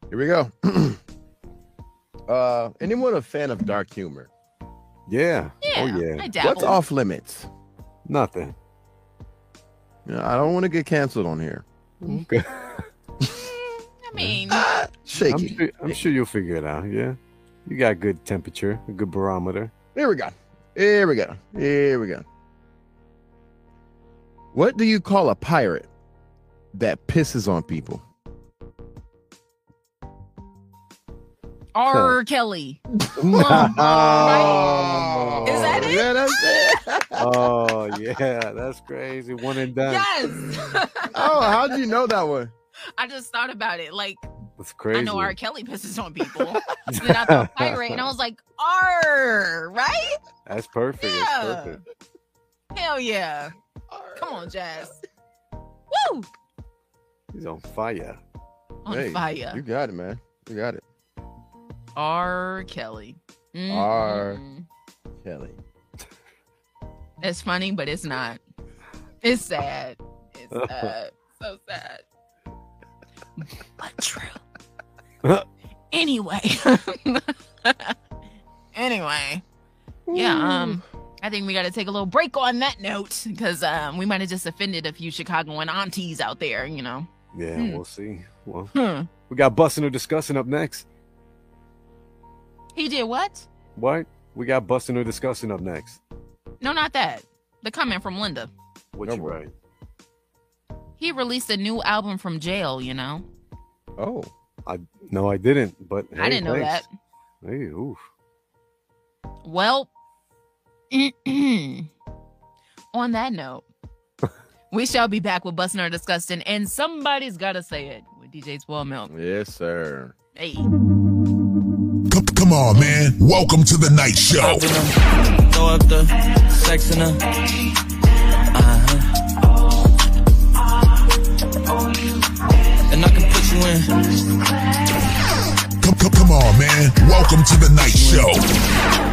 Here we go. uh, anyone a fan of dark humor?
Yeah.
yeah,
Oh yeah.
I dabble.
What's off limits?
Nothing.
You know, I don't want to get canceled on here.
Okay.
I mean,
I'm
Shaky.
sure, I'm sure you'll figure it out. Yeah. You got good temperature, a good barometer.
Here we go. Here we go. Here we go. What do you call a pirate that pisses on people?
R. Kelly.
Oh,
Is that it?
Yeah, that's it.
oh yeah, that's crazy. One and done.
Yes.
oh, how'd you know that one?
I just thought about it. Like
That's crazy.
I know R. Kelly pisses on people. then I thought pirate, and I was like, R. Right?
That's perfect. It's
Yeah.
perfect.
Hell yeah! Come on, Jaz. Woo!
He's on fire.
On
Hey,
fire.
You got it, man. You got it.
R. Kelly.
R.
Mm-mm.
Kelly.
It's funny, but it's not. It's sad. It's sad. so sad. But true. anyway. anyway. Yeah, um, I think we got to take a little break on that note because um, we might have just offended a few Chicagoan aunties out there, you know.
Yeah,
Hmm.
we'll see. Well,
Hmm.
we got bussin' or disgusting up next.
He did what?
What? We got bussin' or disgusting up next.
No, not that. The comment from Linda.
What you right?
He released a new album from jail, you know.
Oh, I
No, I didn't. But
I didn't know
thanks.
that.
Hey, oof.
Well, on that note, we shall be back with Bussin' or Disgusting, and somebody's got to say it with DJ Spoiled Milk.
yes, sir.
Hey.
Come, on, man. Welcome to the night show.
Throw up the sex in her. Uh-huh. And I can put you in.
Come, come, come on, man. Welcome to the night show.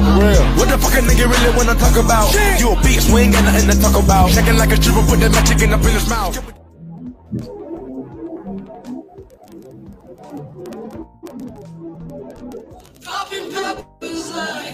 Real. What the fuck a nigga really wanna talk about? Shit. You a bitch, we ain't got nothing to talk about. Checking like a stripper, put that magic in up in his mouth. Popping peppers like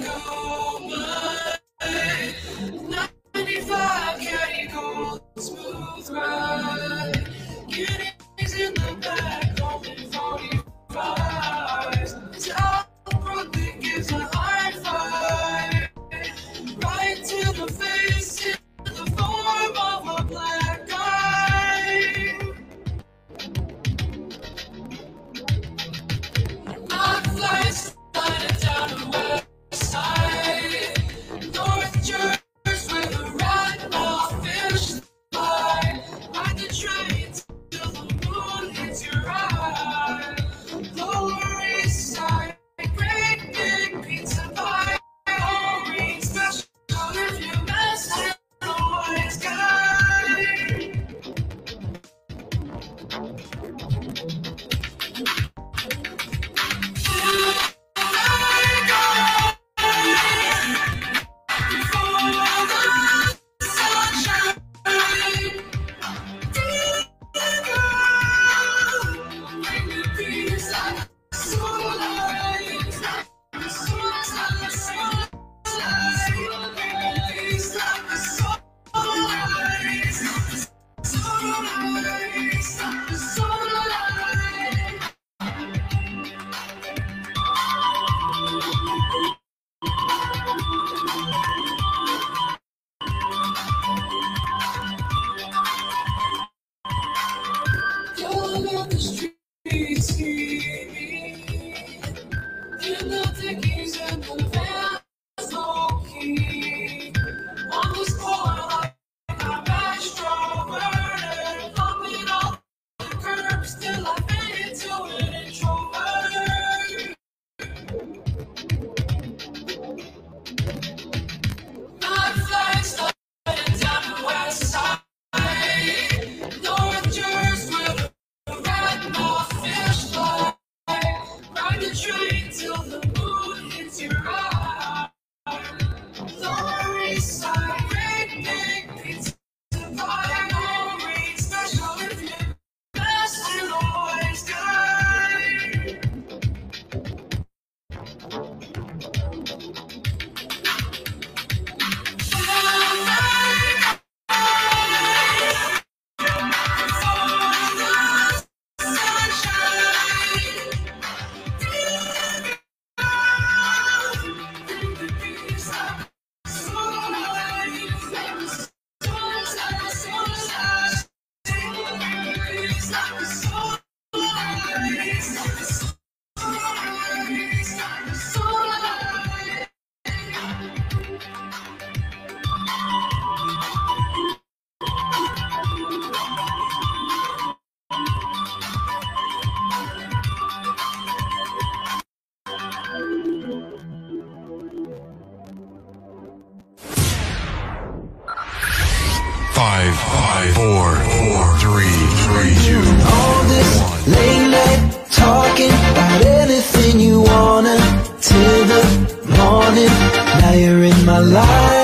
my life.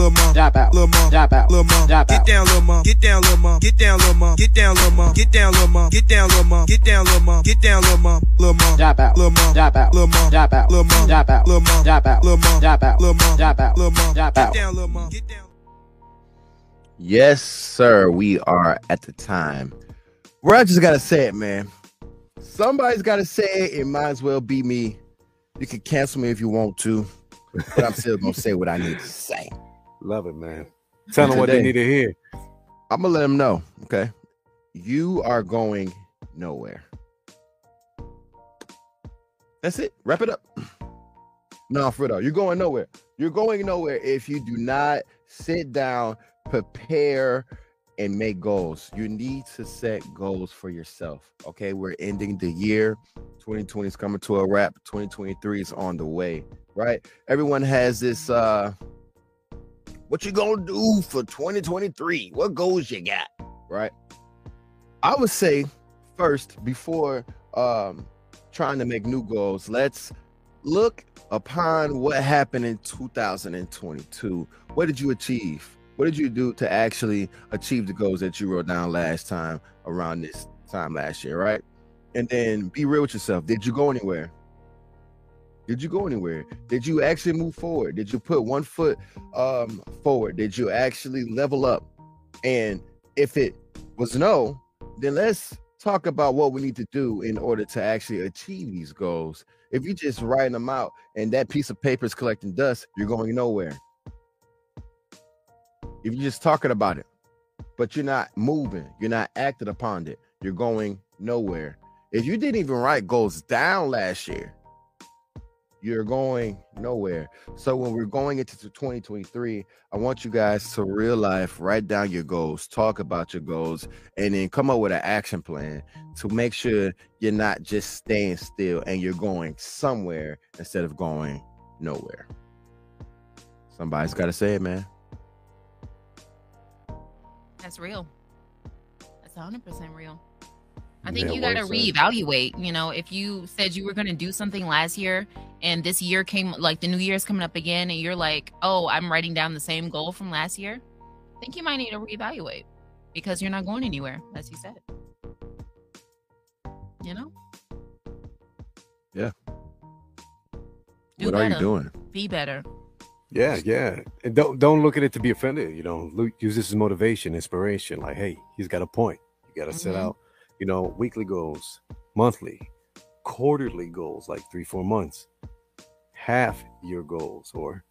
Little mom, drop out, little mom, drop out, little mom, drop out. Get down, little mom, get down, little mom, get down, little mom, get down, little mom, get down, little mom, get down, little mom, get down, little mom, get down, little mom, little mom, drop out, little mom, drop out, little mom, drop out, little mom, drop out, little mom, drop out, little mom, drop out, little mom, drop out, little mom, drop out. Get down, little mom, get down.
Yes, sir. We are at the time where I just gotta say it, man. Somebody's gotta say it. It might as well be me. You can cancel me if you want to, but I'm still gonna say what I need to say.
Love it, man. Tell them what they need to hear.
I'm gonna let them know. Okay, you are going nowhere. That's it. Wrap it up. No, though, you're going nowhere. You're going nowhere if you do not sit down, prepare, and make goals. You need to set goals for yourself. Okay, we're ending the year. 2020 is coming to a wrap. 2023 is on the way. Right? Everyone has this. uh What you gonna do for 2023? What goals you got? Right? I would say first before um trying to make new goals, let's look upon what happened in 2022. What did you achieve? What did you do to actually achieve the goals that you wrote down last time around this time last year, right? And then be real with yourself. Did you go anywhere? Did you go anywhere? Did you actually move forward? Did you put one foot um forward? Did you actually level up? And if it was no, then let's talk about what we need to do in order to actually achieve these goals. If you're just writing them out and that piece of paper is collecting dust, you're going nowhere. If you're just talking about it, but you're not moving, you're not acting upon it, you're going nowhere. If you didn't even write goals down last year, you're going nowhere. So when we're going into 2023, I want you guys to real life write down your goals, talk about your goals, and then come up with an action plan to make sure you're not just staying still and you're going somewhere instead of going nowhere. Somebody's got to say it, man.
That's real. That's 100% real. I think
Yeah,
you got to reevaluate. You know, if you said you were going to do something last year and this year came, like the new year's coming up again, and you're like, oh, I'm writing down the same goal from last year, I think you might need to reevaluate because you're not going anywhere, as you said. You know?
Yeah.
Do
what are you doing?
Be better.
Yeah, yeah. And don't don't look at it to be offended. You know, look, use this as motivation, inspiration. Like, hey, he's got a point. You got to set
Mhm.
out you know, weekly goals, monthly, quarterly goals, like three, four months, half year goals, or,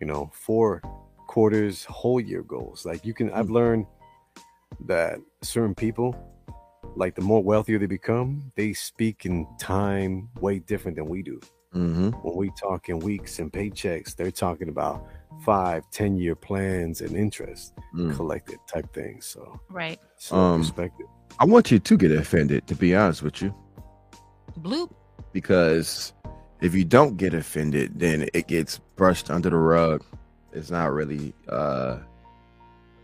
you know, four quarters, whole year goals. Like you can, I've learned that certain people, like the more wealthier they become, they speak in time way different than we do.
Mm-hmm.
When we talk in weeks and paychecks, they're talking about five, ten year plans and interest
Mm.
collected type things. So,
Right.
so
Um,
perspective.
I want you to get offended, to be honest with you,
Bloop.
because if you don't get offended, then it gets brushed under the rug. It's not really uh,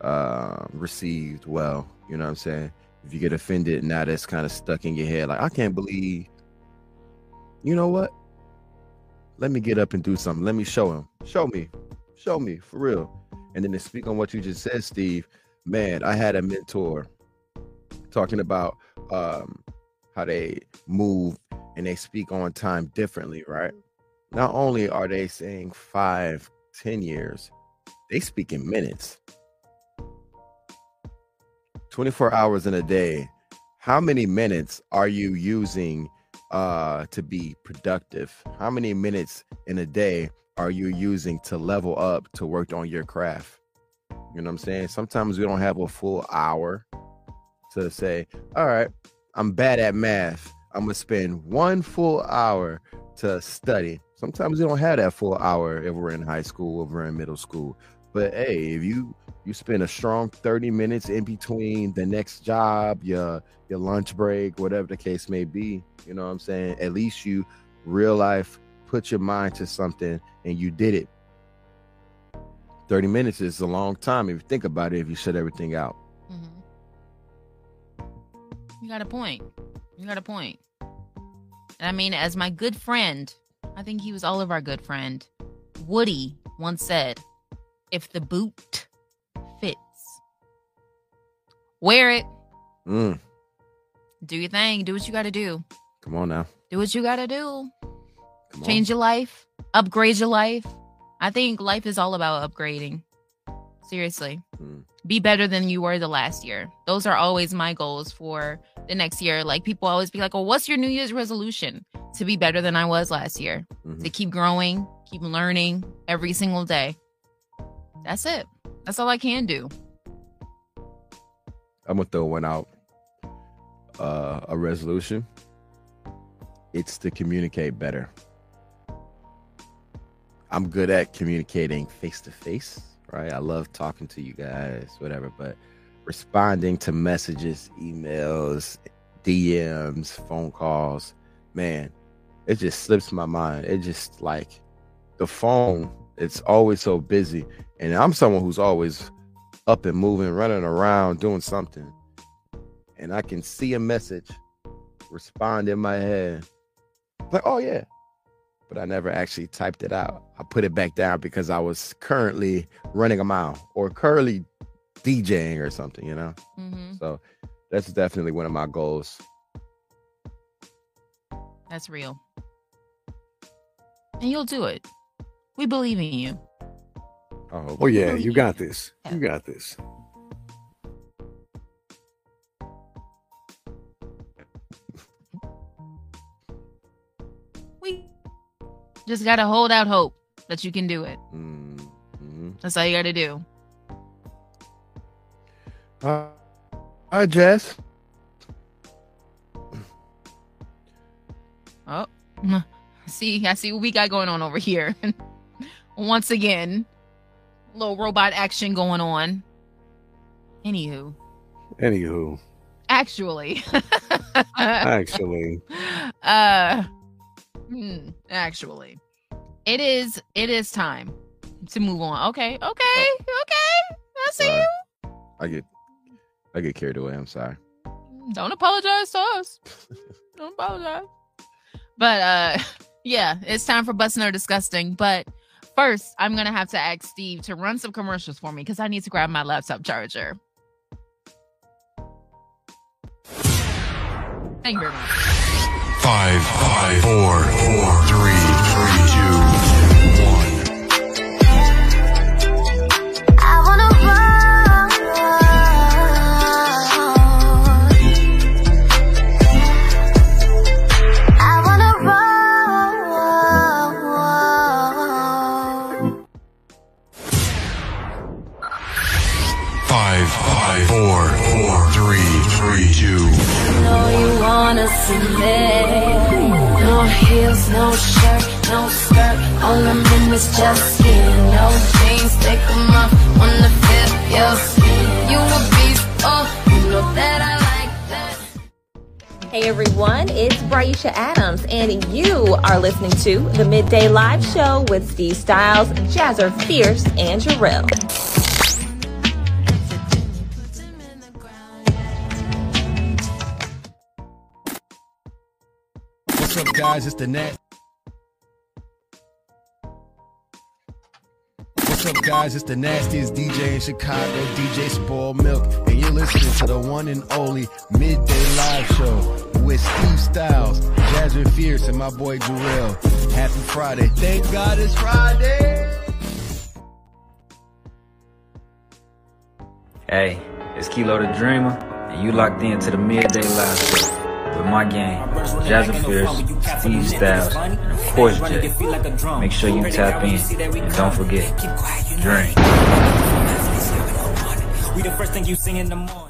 uh, received well. You know what I'm saying? If you get offended, now that's kind of stuck in your head. Like, I can't believe, you know what? Let me get up and do something. Let me show him. Show me. Show me for real. And then to speak on what you just said, Steve, man, I had a mentor talking about um, how they move and they speak on time differently, right? Not only are they saying five, ten years, they speak in minutes. 24 hours in a day. How many minutes are you using uh to be productive? How many minutes in a day are you using to level up to work on your craft? You know what I'm saying? Sometimes we don't have a full hour to say, all right, I'm bad at math. I'm gonna spend one full hour to study. Sometimes you don't have that full hour if we're in high school, if we're in middle school. But hey, if you you spend a strong 30 minutes in between the next job, your your lunch break, whatever the case may be, you know what I'm saying? At least you real life put your mind to something and you did it. 30 minutes is a long time if you think about it, if you shut everything out.
You got a point. You got a point. And I mean, as my good friend, I think he was all of our good friend, Woody once said, if the boot fits, wear it.
Mm,
Do your thing. Do what you got to do.
come on now.
Do what you got to do.
Come on.
Change your life, upgrade your life. I think life is all about upgrading. Seriously.
Mm.
Be better than you were the last year. Those are always my goals for the next year. Like people always be like, "Oh, what's your New Year's resolution?" To be better than I was last year.
Mhm.
To keep growing, keep learning every single day. That's it. That's all I can do.
I'm gonna throw one out. Uh, a resolution. It's to communicate better. I'm good at communicating face to face, right? I love talking to you guys, whatever, but responding to messages, emails, DMs, phone calls, man, it just slips my mind. It just like the phone, it's always so busy. And I'm someone who's always up and moving, running around, doing something. And I can see a message respond in my head. Like, oh yeah. But I never actually typed it out. I put it back down because I was currently running a mile or currently DJing or something, you know?
hmm
So that's definitely one of my goals.
That's real. And you'll do it. We believe in you.
I hope.
Oh yeah, you got this. You got this.
Just gotta hold out hope that you can do it.
Mm-hmm.
That's all you gotta do.
Uh, hi, Jess.
Oh, see, I see what we got going on over here. Once again, little robot action going on. Anywho,
Anywho,
actually,
actually,
uh, hmm, actually, it is it is time to move on. Okay, okay, okay. I see
Sorry.
you.
I get I get carried away. I'm sorry.
Don't apologize to us. Don't apologize. But uh yeah, it's time for Bussin' or Disgusting. But first, I'm gonna have to ask Steve to run some commercials for me because I need to grab my laptop charger. Thank you very much.
Five, five, four, four, three, three, two, one.
I wanna roll.
I wanna roll.
Five, five, four, four, three, three, two. You
know you wanna see me. Heels, no shirt, no skirt. All I'm in is just skin. No jeans, take them off. Your skin. You a beast, oh, you know that I.
Hey everyone, it's Braisha Adams, and you are listening to the Midday Live Show with Steve Stylez, Jazzer Fierce, and Jarrell.
What's up, guys? It's the Nat. What's up, guys? It's the nastiest DJ in Chicago, DJ Spoiled Milk, and you're listening to the one and only Midday Live Show with Steve Stylez, Jazzer Fierce, and my boy Jarrell. Happy Friday. Thank God it's Friday.
Hey, it's Kilo the Dreamer, and you locked in to the Midday Live Show with my gang, Jazzy Fierce, Steve Stylez, and of course Jay. Make sure you tap in, and don't forget, drink.
We the first thing you sing in the morning.